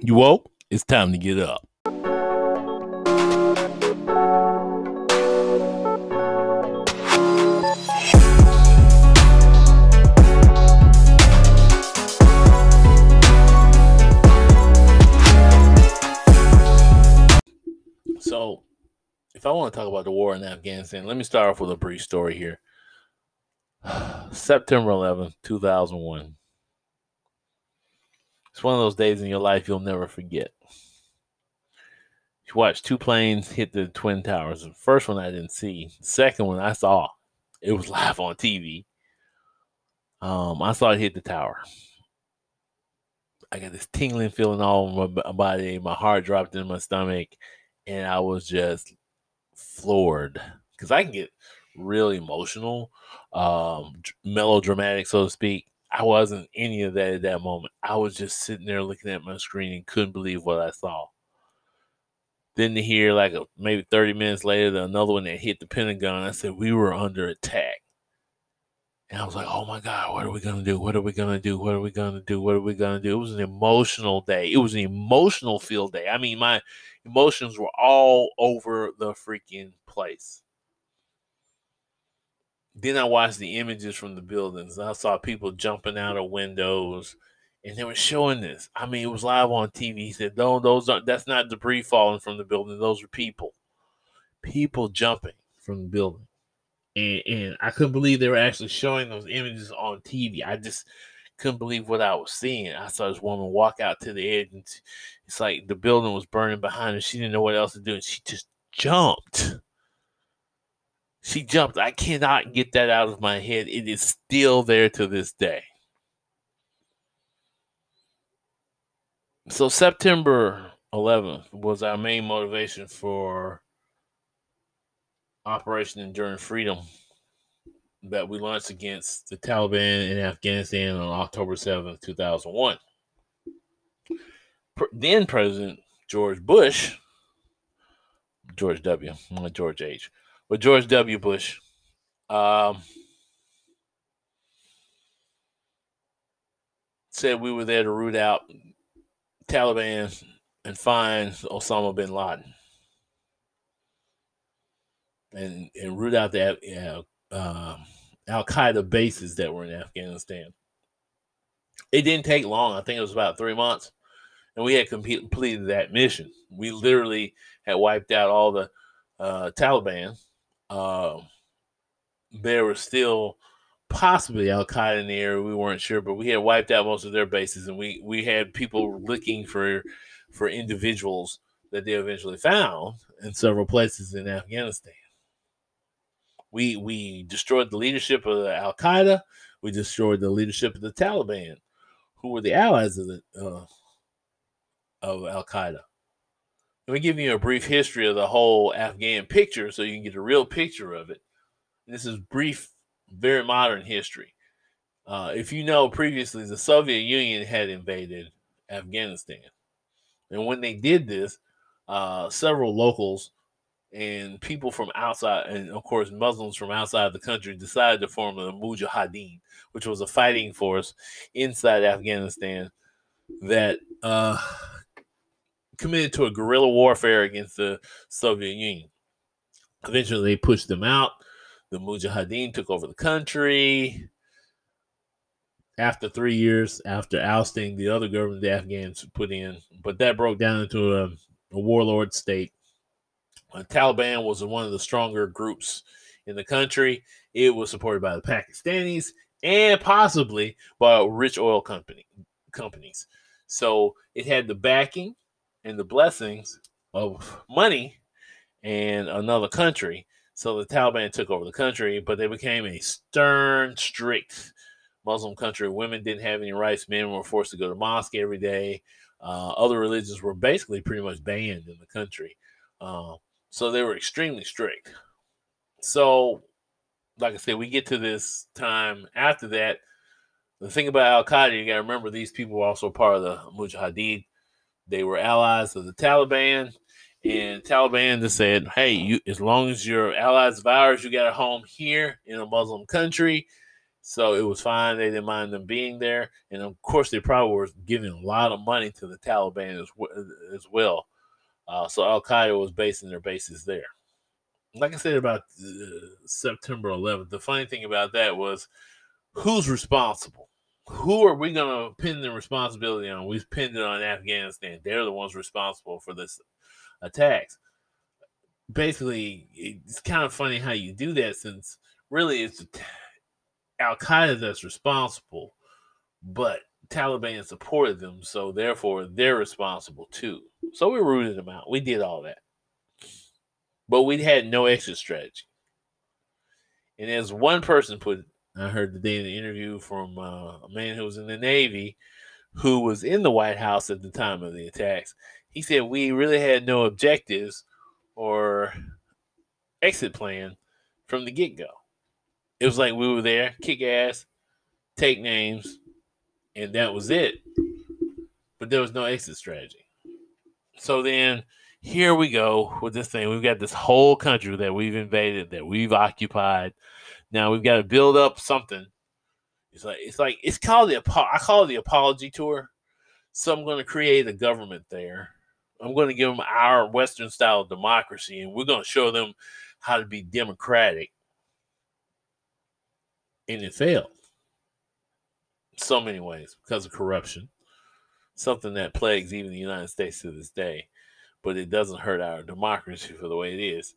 You woke? It's time to get up. So, if I want to talk about the war in Afghanistan, let me start off with a brief story here. September 11th, 2001. It's one of those days in your life you'll never forget. You watched two planes hit the Twin Towers. The first one I didn't see. The second one I saw. It was live on TV. Um, I saw it hit the tower. I got this tingling feeling all over my body. My heart dropped in my stomach, and I was just floored because I can get really emotional, um, melodramatic, so to speak. I wasn't any of that at that moment. I was just sitting there looking at my screen and couldn't believe what I saw. Then to hear like a, maybe 30 minutes later, another one that hit the Pentagon, I said, We were under attack. And I was like, oh my God, what are we going to do? What are we going to do? What are we going to do? What are we going to do? It was an emotional day. It was an emotional field day. I mean, my emotions were all over the freaking place. Then I watched the images from the buildings. I saw people jumping out of windows, and they were showing this. I mean, it was live on TV. He said, "No, those are that's not debris falling from the building. Those are people, people jumping from the building." And, and I couldn't believe they were actually showing those images on TV. I just couldn't believe what I was seeing. I saw this woman walk out to the edge, and it's like the building was burning behind her. She didn't know what else to do, and she just jumped she jumped. I cannot get that out of my head. It is still there to this day. So September 11th was our main motivation for Operation Enduring Freedom that we launched against the Taliban in Afghanistan on October 7th, 2001. Then President George Bush, George W., George H., with George W. Bush. Um, said we were there to root out Taliban and find Osama bin Laden and, and root out the uh, uh, Al Qaeda bases that were in Afghanistan. It didn't take long. I think it was about three months. And we had completed that mission. We literally had wiped out all the uh, Taliban uh, there were still possibly Al Qaeda in the area. We weren't sure, but we had wiped out most of their bases, and we we had people looking for for individuals that they eventually found in several places in Afghanistan. We we destroyed the leadership of Al Qaeda. We destroyed the leadership of the Taliban, who were the allies of the uh, of Al Qaeda. Let me give you a brief history of the whole Afghan picture so you can get a real picture of it. This is brief, very modern history. Uh, if you know, previously the Soviet Union had invaded Afghanistan. And when they did this, uh, several locals and people from outside, and of course, Muslims from outside the country decided to form the Mujahideen, which was a fighting force inside Afghanistan that uh, committed to a guerrilla warfare against the Soviet Union. Eventually, they pushed them out. The Mujahideen took over the country. After three years, after ousting the other government the Afghans put in, but that broke down into a, a warlord state. Uh, Taliban was one of the stronger groups in the country. It was supported by the Pakistanis and possibly by rich oil company companies. So it had the backing and the blessings of money and another country. So the Taliban took over the country, but they became a stern, strict Muslim country. Women didn't have any rights. Men were forced to go to mosque every day. Uh, other religions were basically pretty much banned in the country. Uh, so they were extremely strict. So, like I said, we get to this time after that. The thing about Al Qaeda, you got to remember these people were also part of the Mujahideen. They were allies of the Taliban, and Taliban just said, "Hey, you as long as you're allies of ours, you got a home here in a Muslim country." So it was fine. They didn't mind them being there. And of course, they probably were giving a lot of money to the Taliban as, as well. Uh, so Al Qaeda was basing their bases there. Like I said about uh, September 11th, the funny thing about that was who's responsible? Who are we going to pin the responsibility on? We've pinned it on Afghanistan. They're the ones responsible for this attacks. Basically, it's kind of funny how you do that since really it's Al Qaeda that's responsible, but Taliban supported them, so therefore they're responsible too. So we rooted them out. We did all that. But we had no exit strategy. And as one person put, I heard today the interview from uh, a man who was in the Navy who was in the White House at the time of the attacks. He said, We really had no objectives or exit plan from the get go. It was like we were there, kick ass, take names, and that was it. But there was no exit strategy. So then here we go with this thing. We've got this whole country that we've invaded, that we've occupied. Now we've got to build up something. It's like it's like it's called the I call it the apology tour. So I'm going to create a government there. I'm going to give them our Western style democracy, and we're going to show them how to be democratic. And it failed so many ways because of corruption, something that plagues even the United States to this day. But it doesn't hurt our democracy for the way it is.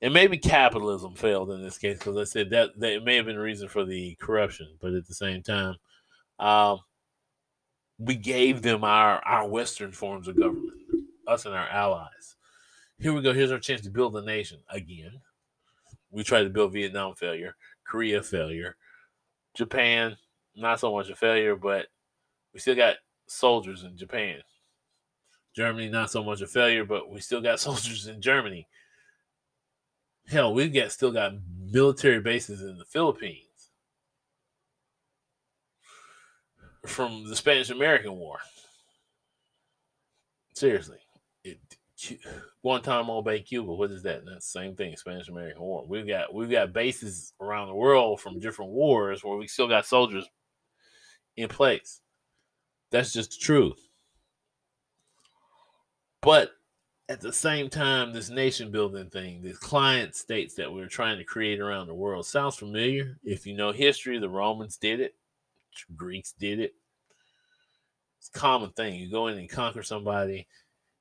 And maybe capitalism failed in this case because I said that, that it may have been a reason for the corruption, but at the same time, um, we gave them our our Western forms of government, us and our allies. Here we go. Here's our chance to build a nation again. We tried to build Vietnam failure, Korea failure, Japan not so much a failure, but we still got soldiers in Japan. Germany, not so much a failure, but we still got soldiers in Germany. Hell, we've got still got military bases in the Philippines from the Spanish American War. Seriously, it, Guantanamo Bay, Cuba. What is that? That's the same thing. Spanish American War. We've got we've got bases around the world from different wars where we still got soldiers in place. That's just the truth. But at the same time, this nation building thing, these client states that we're trying to create around the world sounds familiar. If you know history, the Romans did it, Greeks did it. It's a common thing. You go in and conquer somebody,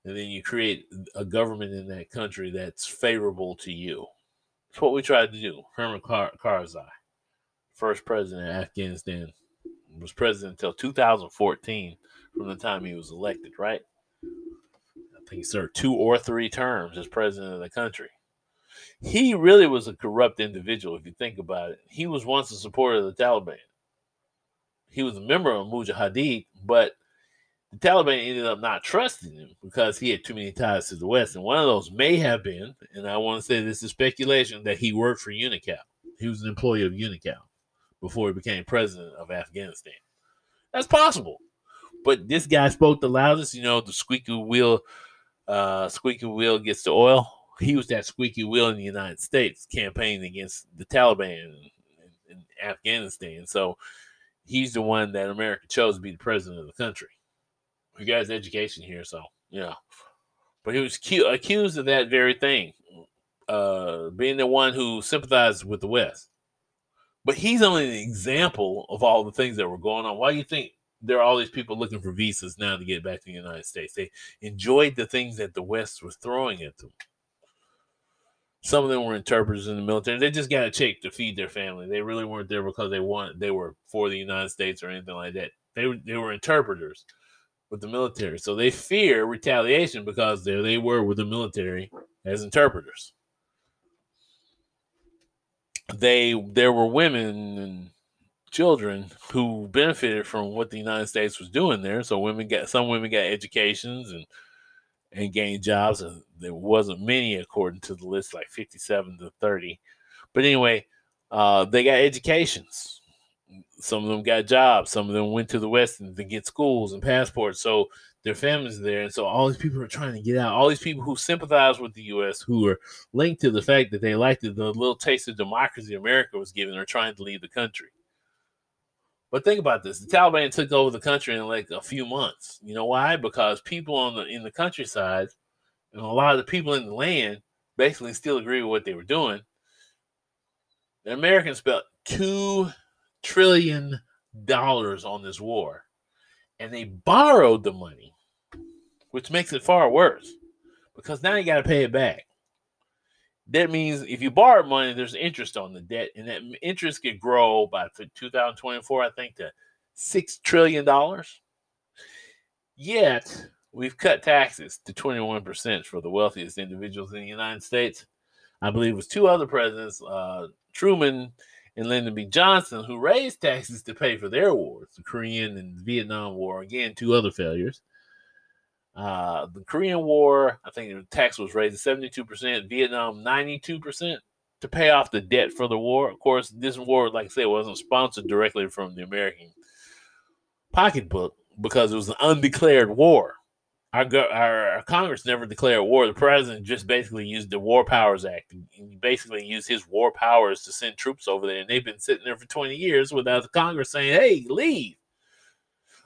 and then you create a government in that country that's favorable to you. It's what we tried to do. Hamid Kar- Karzai, first president of Afghanistan, was president until 2014 from the time he was elected, right? He served two or three terms as president of the country. He really was a corrupt individual, if you think about it. He was once a supporter of the Taliban. He was a member of Mujahideen, but the Taliban ended up not trusting him because he had too many ties to the West. And one of those may have been, and I want to say this is speculation, that he worked for Unocal. He was an employee of Unocal before he became president of Afghanistan. That's possible. But this guy spoke the loudest, you know, the squeaky wheel, uh, squeaky wheel gets the oil. He was that squeaky wheel in the United States campaigning against the Taliban in, in Afghanistan. So he's the one that America chose to be the president of the country. Got his education here, so yeah. But he was cu- accused of that very thing, uh, being the one who sympathized with the West. But he's only an example of all the things that were going on. Why do you think there are all these people looking for visas now to get back to the United States? They enjoyed the things that the West was throwing at them. Some of them were interpreters in the military. They just got a check to feed their family. They really weren't there because they want they were for the United States or anything like that. They were they were interpreters with the military. So they fear retaliation because there they were with the military as interpreters they there were women and children who benefited from what the United States was doing there. So women got some women got educations and and gained jobs. And there wasn't many according to the list, like fifty-seven to thirty. But anyway, uh, they got educations. Some of them got jobs. Some of them went to the West to get schools and passports. So their families there. And so all these people are trying to get out. All these people who sympathize with the U.S., who are linked to the fact that they liked the little taste of democracy America was giving, are trying to leave the country. But think about this: the Taliban took over the country in like a few months. You know why? Because people on the in the countryside and a lot of the people in the land basically still agree with what they were doing. The Americans spent two trillion dollars on this war, and they borrowed the money, which makes it far worse because now you got to pay it back. That means if you borrow money, there's interest on the debt, and that interest could grow by 2024, I think, to six trillion dollars. Yet we've cut taxes to 21% for the wealthiest individuals in the United States. I believe it was two other presidents, uh, Truman and Lyndon B. Johnson, who raised taxes to pay for their wars, the Korean and Vietnam War, again, two other failures. Uh, the Korean War, I think the tax was raised to 72%, Vietnam 92% to pay off the debt for the war. Of course, this war, like I said, wasn't sponsored directly from the American pocketbook because it was an undeclared war. Our, our, our, Congress never declared war. The president just basically used the War Powers Act. He basically used his war powers to send troops over there, and they've been sitting there for 20 years without the Congress saying, "Hey, leave."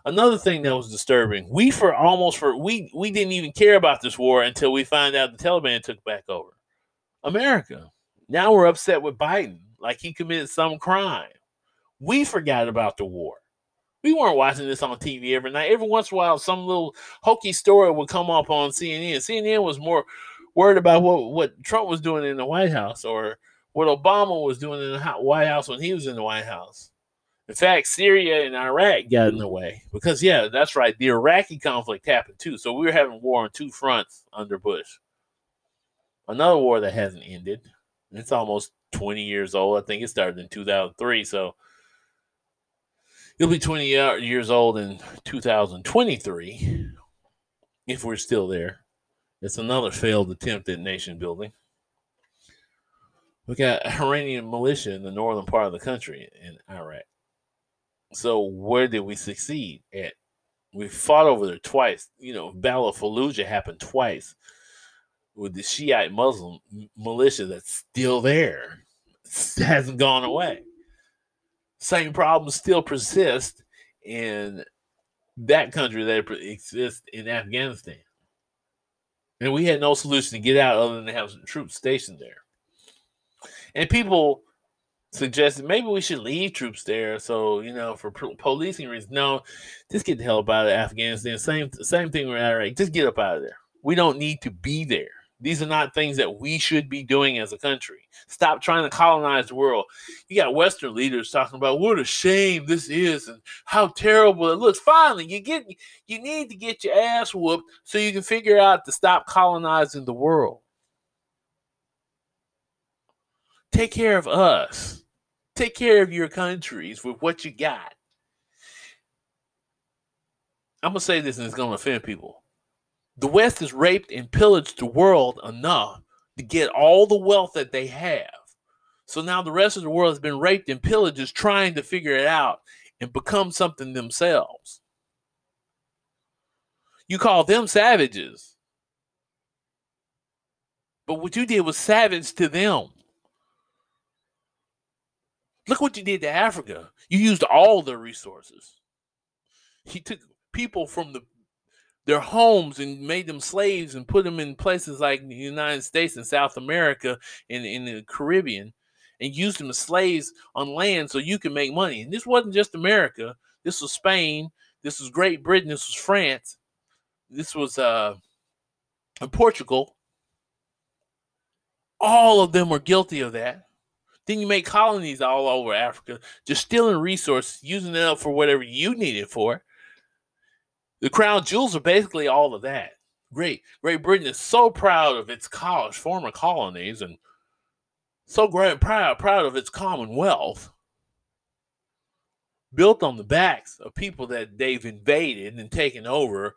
Another thing that was disturbing, we for almost for we we didn't even care about this war until we find out the Taliban took back over America. Now we're upset with Biden like he committed some crime. We forgot about the war. We weren't watching this on TV every night. Every once in a while, some little hokey story would come up on CNN. CNN was more worried about what, what Trump was doing in the White House or what Obama was doing in the White House when he was in the White House. In fact, Syria and Iraq got in mm. the way because, yeah, that's right. The Iraqi conflict happened too. So we were having war on two fronts under Bush. Another war that hasn't ended. It's almost 20 years old. I think it started in 2003. So he'll be 20 years old in 2023 if we're still there. It's another failed attempt at nation building. We got Iranian militia in the northern part of the country in Iraq. So where did we succeed at? We fought over there twice. You know, Battle of Fallujah happened twice with the Shiite Muslim militia that's still there. It hasn't gone away. Same problems still persist in that country that exists in Afghanistan. And we had no solution to get out other than to have some troops stationed there. And people suggested maybe we should leave troops there. So you know, for policing reasons, no, just get the hell up out of Afghanistan. Same same thing with Iraq. Just get up out of there. We don't need to be there. These are not things that we should be doing as a country. Stop trying to colonize the world. You got Western leaders talking about what a shame this is and how terrible it looks. Finally, you get you need to get your ass whooped so you can figure out to stop colonizing the world. Take care of us. Take care of your countries with what you got. I'm going to say this and it's going to offend people. The West has raped and pillaged the world enough to get all the wealth that they have. So now the rest of the world has been raped and pillaged, is trying to figure it out and become something themselves. You call them savages. But what you did was savage to them. Look what you did to Africa. You used all their resources. He took people from the their homes and made them slaves and put them in places like the United States and South America and in the Caribbean and used them as slaves on land so you can make money. And this wasn't just America. This was Spain. This was Great Britain. This was France. This was uh, Portugal. All of them were guilty of that. Then you make colonies all over Africa, just stealing resources, using it up for whatever you need it for. The crown jewels are basically all of that. Great. Great Britain is so proud of its college, former colonies and so great proud proud of its commonwealth built on the backs of people that they've invaded and taken over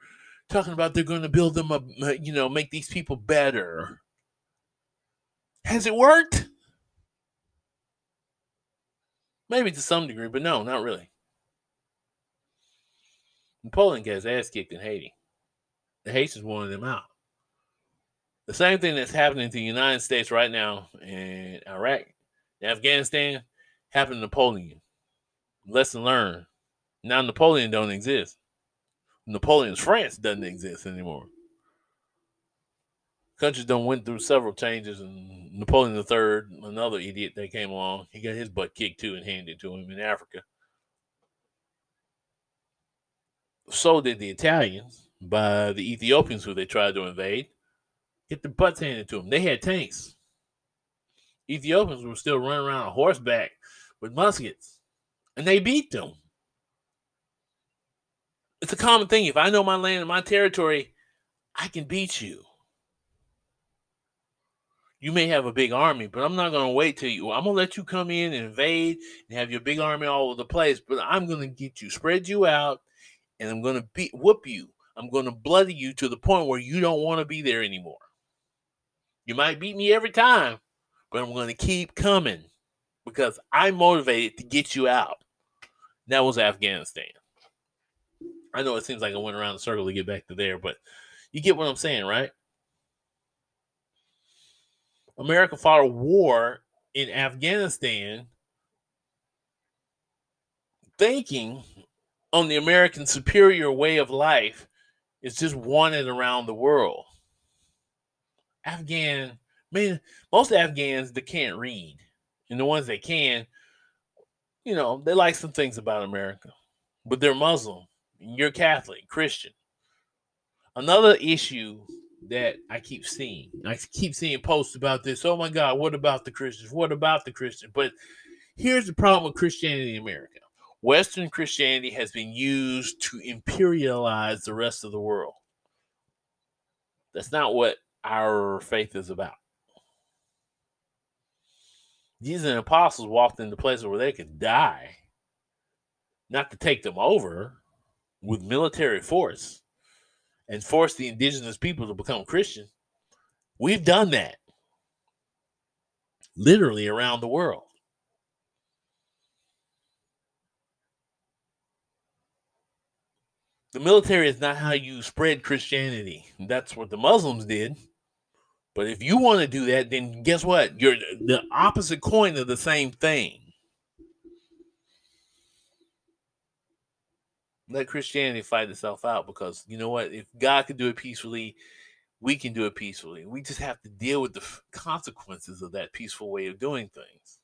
talking about they're going to build them up you know make these people better has it worked Maybe to some degree, but no, not really. Napoleon got his ass kicked in Haiti. The Haitians wanted them out. The same thing that's happening to the United States right now in Iraq, in Afghanistan, happened to Napoleon. Lesson learned. Now Napoleon don't exist. Napoleon's France doesn't exist anymore. Countries don't went through several changes, and Napoleon III, another idiot that came along, he got his butt kicked too and handed to him in Africa. So did the Italians by the Ethiopians who they tried to invade. Get the butts handed to them. They had tanks. Ethiopians were still running around on horseback with muskets, and they beat them. It's a common thing. If I know my land and my territory, I can beat you. You may have a big army, but I'm not going to wait till you. I'm going to let you come in and invade and have your big army all over the place, but I'm going to get you, spread you out, and I'm going to beat, whoop you. I'm going to bloody you to the point where you don't want to be there anymore. You might beat me every time, but I'm going to keep coming because I'm motivated to get you out. That was Afghanistan. I know it seems like I went around the circle to get back to there, but you get what I'm saying, right? America fought a war in Afghanistan thinking on the American superior way of life is just wanted around the world. Afghan, man, most Afghans they can't read, and the ones that can, you know, they like some things about America, but they're Muslim you're Catholic, Christian. Another issue that I keep seeing, I keep seeing posts about this. Oh my God, what about the Christians? What about the Christians? But here's the problem with Christianity in America Western Christianity has been used to imperialize the rest of the world. That's not what our faith is about. Jesus and apostles walked into places where they could die, not to take them over, with military force and force the indigenous people to become Christian. We've done that literally around the world. The military is not how you spread Christianity. That's what the Muslims did. But if you want to do that, then guess what? You're the opposite coin of the same thing. Let Christianity fight itself out because you know what? If God can do it peacefully, we can do it peacefully. We just have to deal with the consequences of that peaceful way of doing things.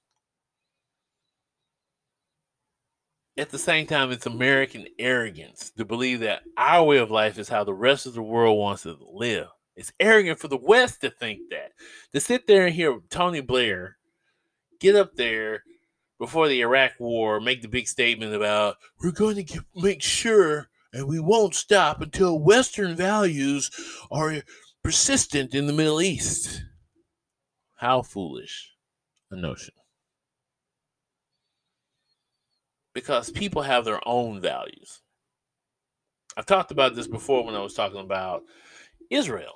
At the same time, it's American arrogance to believe that our way of life is how the rest of the world wants to live. It's arrogant for the West to think that. To sit there and hear Tony Blair get up there before the Iraq War make the big statement about we're going to get, make sure and we won't stop until Western values are persistent in the Middle East. How foolish a notion. Because people have their own values. I've talked about this before when I was talking about Israel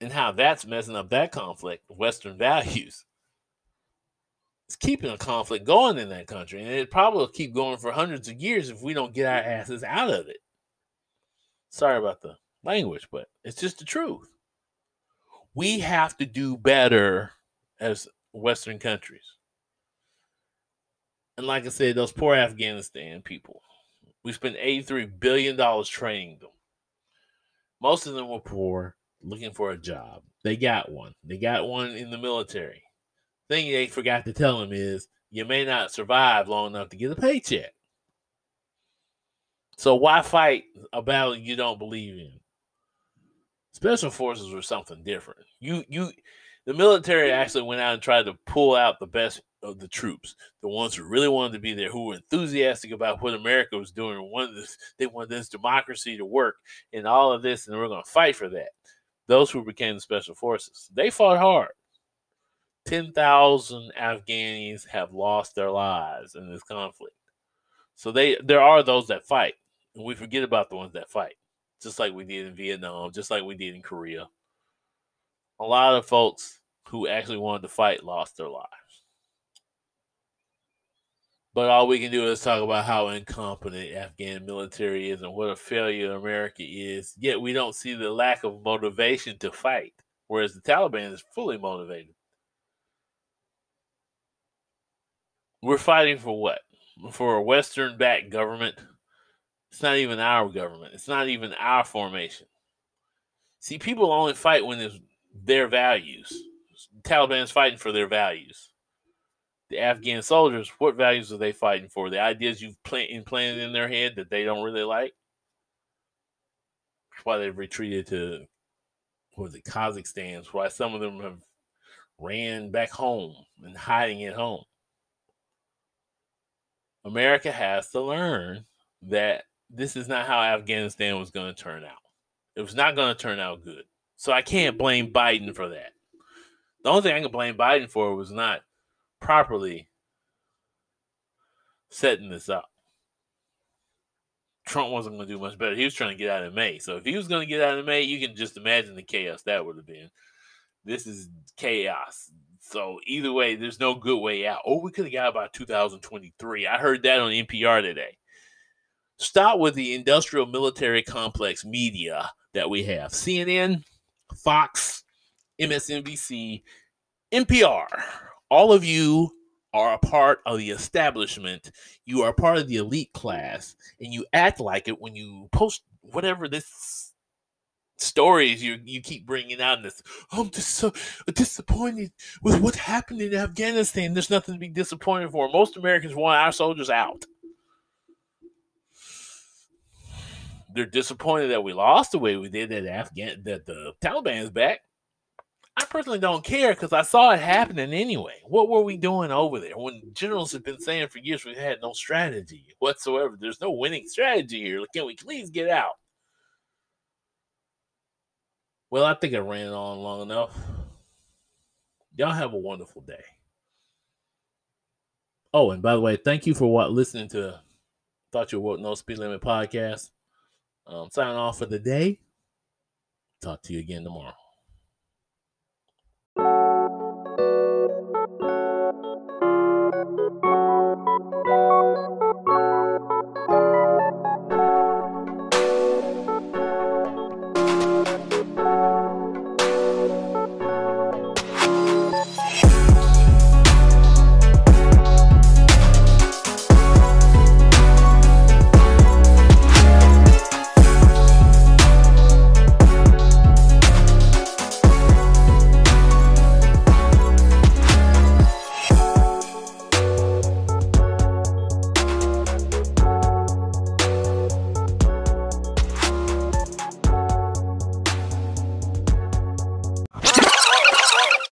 and how that's messing up that conflict, Western values it's keeping a conflict going in that country, and it probably will keep going for hundreds of years if we don't get our asses out of it. Sorry about the language, but it's just the truth. We have to do better as Western countries. And like I said, those poor Afghanistan people, we spent $83 billion training them. Most of them were poor, looking for a job. They got one. They got one in the military thing they forgot to tell him is you may not survive long enough to get a paycheck. So why fight a battle you don't believe in? Special forces were something different. You you the military actually went out and tried to pull out the best of the troops, the ones who really wanted to be there, who were enthusiastic about what America was doing, wanted this, they wanted this democracy to work and all of this, and we're going to fight for that. Those who became the special forces, they fought hard. 10,000 Afghans have lost their lives in this conflict. So they there are those that fight, and we forget about the ones that fight, just like we did in Vietnam, just like we did in Korea. A lot of folks who actually wanted to fight lost their lives. But all we can do is talk about how incompetent Afghan military is and what a failure America is. Yet we don't see the lack of motivation to fight, whereas the Taliban is fully motivated. We're fighting for what? for a Western backed government. It's not even our government. It's not even our formation. See, people only fight when it's their values. The Taliban's fighting for their values. The Afghan soldiers, what values are they fighting for? The ideas you've plant, implanted in their head that they don't really like? Why they've retreated to, what was it, Kazakhstan. Why some of them have ran back home and hiding at home. America has to learn that this is not how Afghanistan was going to turn out. It was not going to turn out good. So I can't blame Biden for that. The only thing I can blame Biden for was not properly setting this up. Trump wasn't going to do much better. He was trying to get out in May. So if he was going to get out in May, you can just imagine the chaos that would have been. This is chaos. So either way, there's no good way out. Oh, we could have got by 2023. I heard that on NPR today. Stop with the industrial military complex media that we have. CNN, Fox, MSNBC, NPR. All of you are a part of the establishment. You are part of the elite class, and you act like it when you post whatever this stories you you keep bringing out. This I'm just so disappointed with what happened in Afghanistan. There's nothing to be disappointed for. Most Americans want our soldiers out. They're disappointed that we lost the way we did that Afghan that the Taliban's back. I personally don't care because I saw it happening anyway. What were we doing over there when generals have been saying for years we had no strategy whatsoever? There's no winning strategy here. Can we please get out? Well, I think I ran on long enough. Y'all have a wonderful day. Oh, and by the way, thank you for what listening to Thought You Were No Speed Limit podcast. Um, signing off for the day. Talk to you again tomorrow.